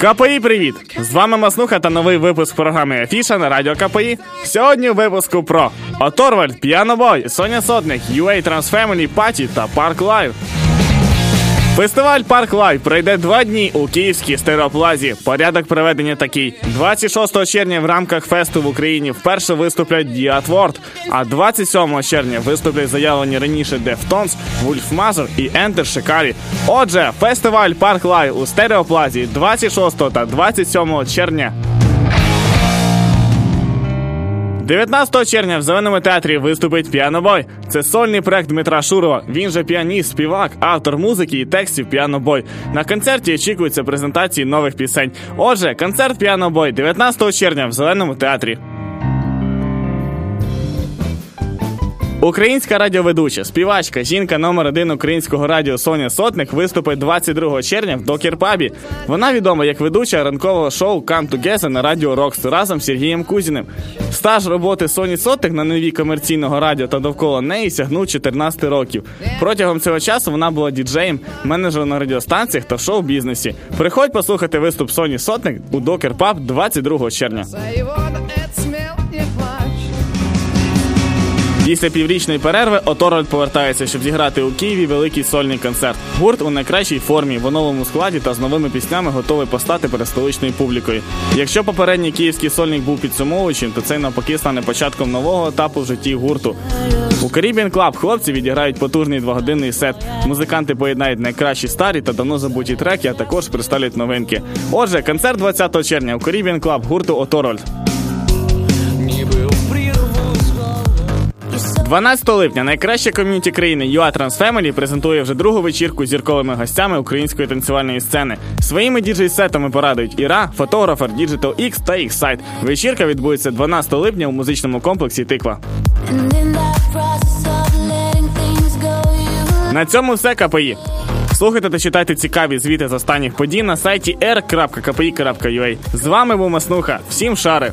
КПІ, привіт! З вами Маснуха та новий випуск програми Афіша на радіо КПІ. Сьогодні у випуску про O.Torvald, Pianoбой, Соня Сотник, UaTranceFamily, Party та Park Live. Фестиваль Park Live пройде два дні у Київській стереоплазі. Порядок проведення такий: 26 червня в рамках фесту в Україні вперше виступлять Die Antwoord, а 27 червня виступлять заявлені раніше Wolfmother і Enter Shikari. Отже, фестиваль Park Live у стереоплазі 26 та 27 червня. 19 червня в зеленому театрі виступить Pianoбой. Це сольний проект Дмитра Шурова. Він же піаніст, співак, автор музики і текстів Pianoбой. На концерті очікуються презентації нових пісень. Отже, концерт Pianoбой 19 червня в зеленому театрі. Українська радіоведуча, співачка, жінка номер один українського радіо Соня Сотник виступить 22 червня в Докерпабі. Вона відома як ведуча ранкового шоу «Come Together» на радіо Рокс разом з Сергієм Кузіним. Стаж роботи Соні Сотник на нові комерційного радіо та довкола неї сягнув 14 років. Протягом цього часу вона була діджеєм, менеджером на радіостанціях та шоу-бізнесі. Приходь послухати виступ Соні Сотник у Докерпаб 22 червня. Після піврічної перерви Оторвальд повертається, щоб зіграти у Києві великий сольний концерт. Гурт у найкращій формі, в оновому складі та з новими піснями готовий постати перед столичною публікою. Якщо попередній київський сольник був підсумовуючим, то цей навпаки стане початком нового етапу в житті гурту. У Caribbean Club хлопці відіграють потужний двогодинний сет. Музиканти поєднають найкращі старі та давно забуті треки, а також представлять новинки. Отже, концерт 20 червня у Caribbean Club гурту Оторвальд. 12 липня найкраща ком'юніті країни UA Transfamily презентує вже другу вечірку з зірковими гостями української танцювальної сцени. Своїми діджей-сетами порадують Іра, фотографер, Digital X та X-Site. Вечірка відбудеться 12 липня у музичному комплексі Тиква. На цьому все КПІ. Слухайте та читайте цікаві звіти з останніх подій на сайті r.kpi.ua. З вами був Маснуха. Всім шари!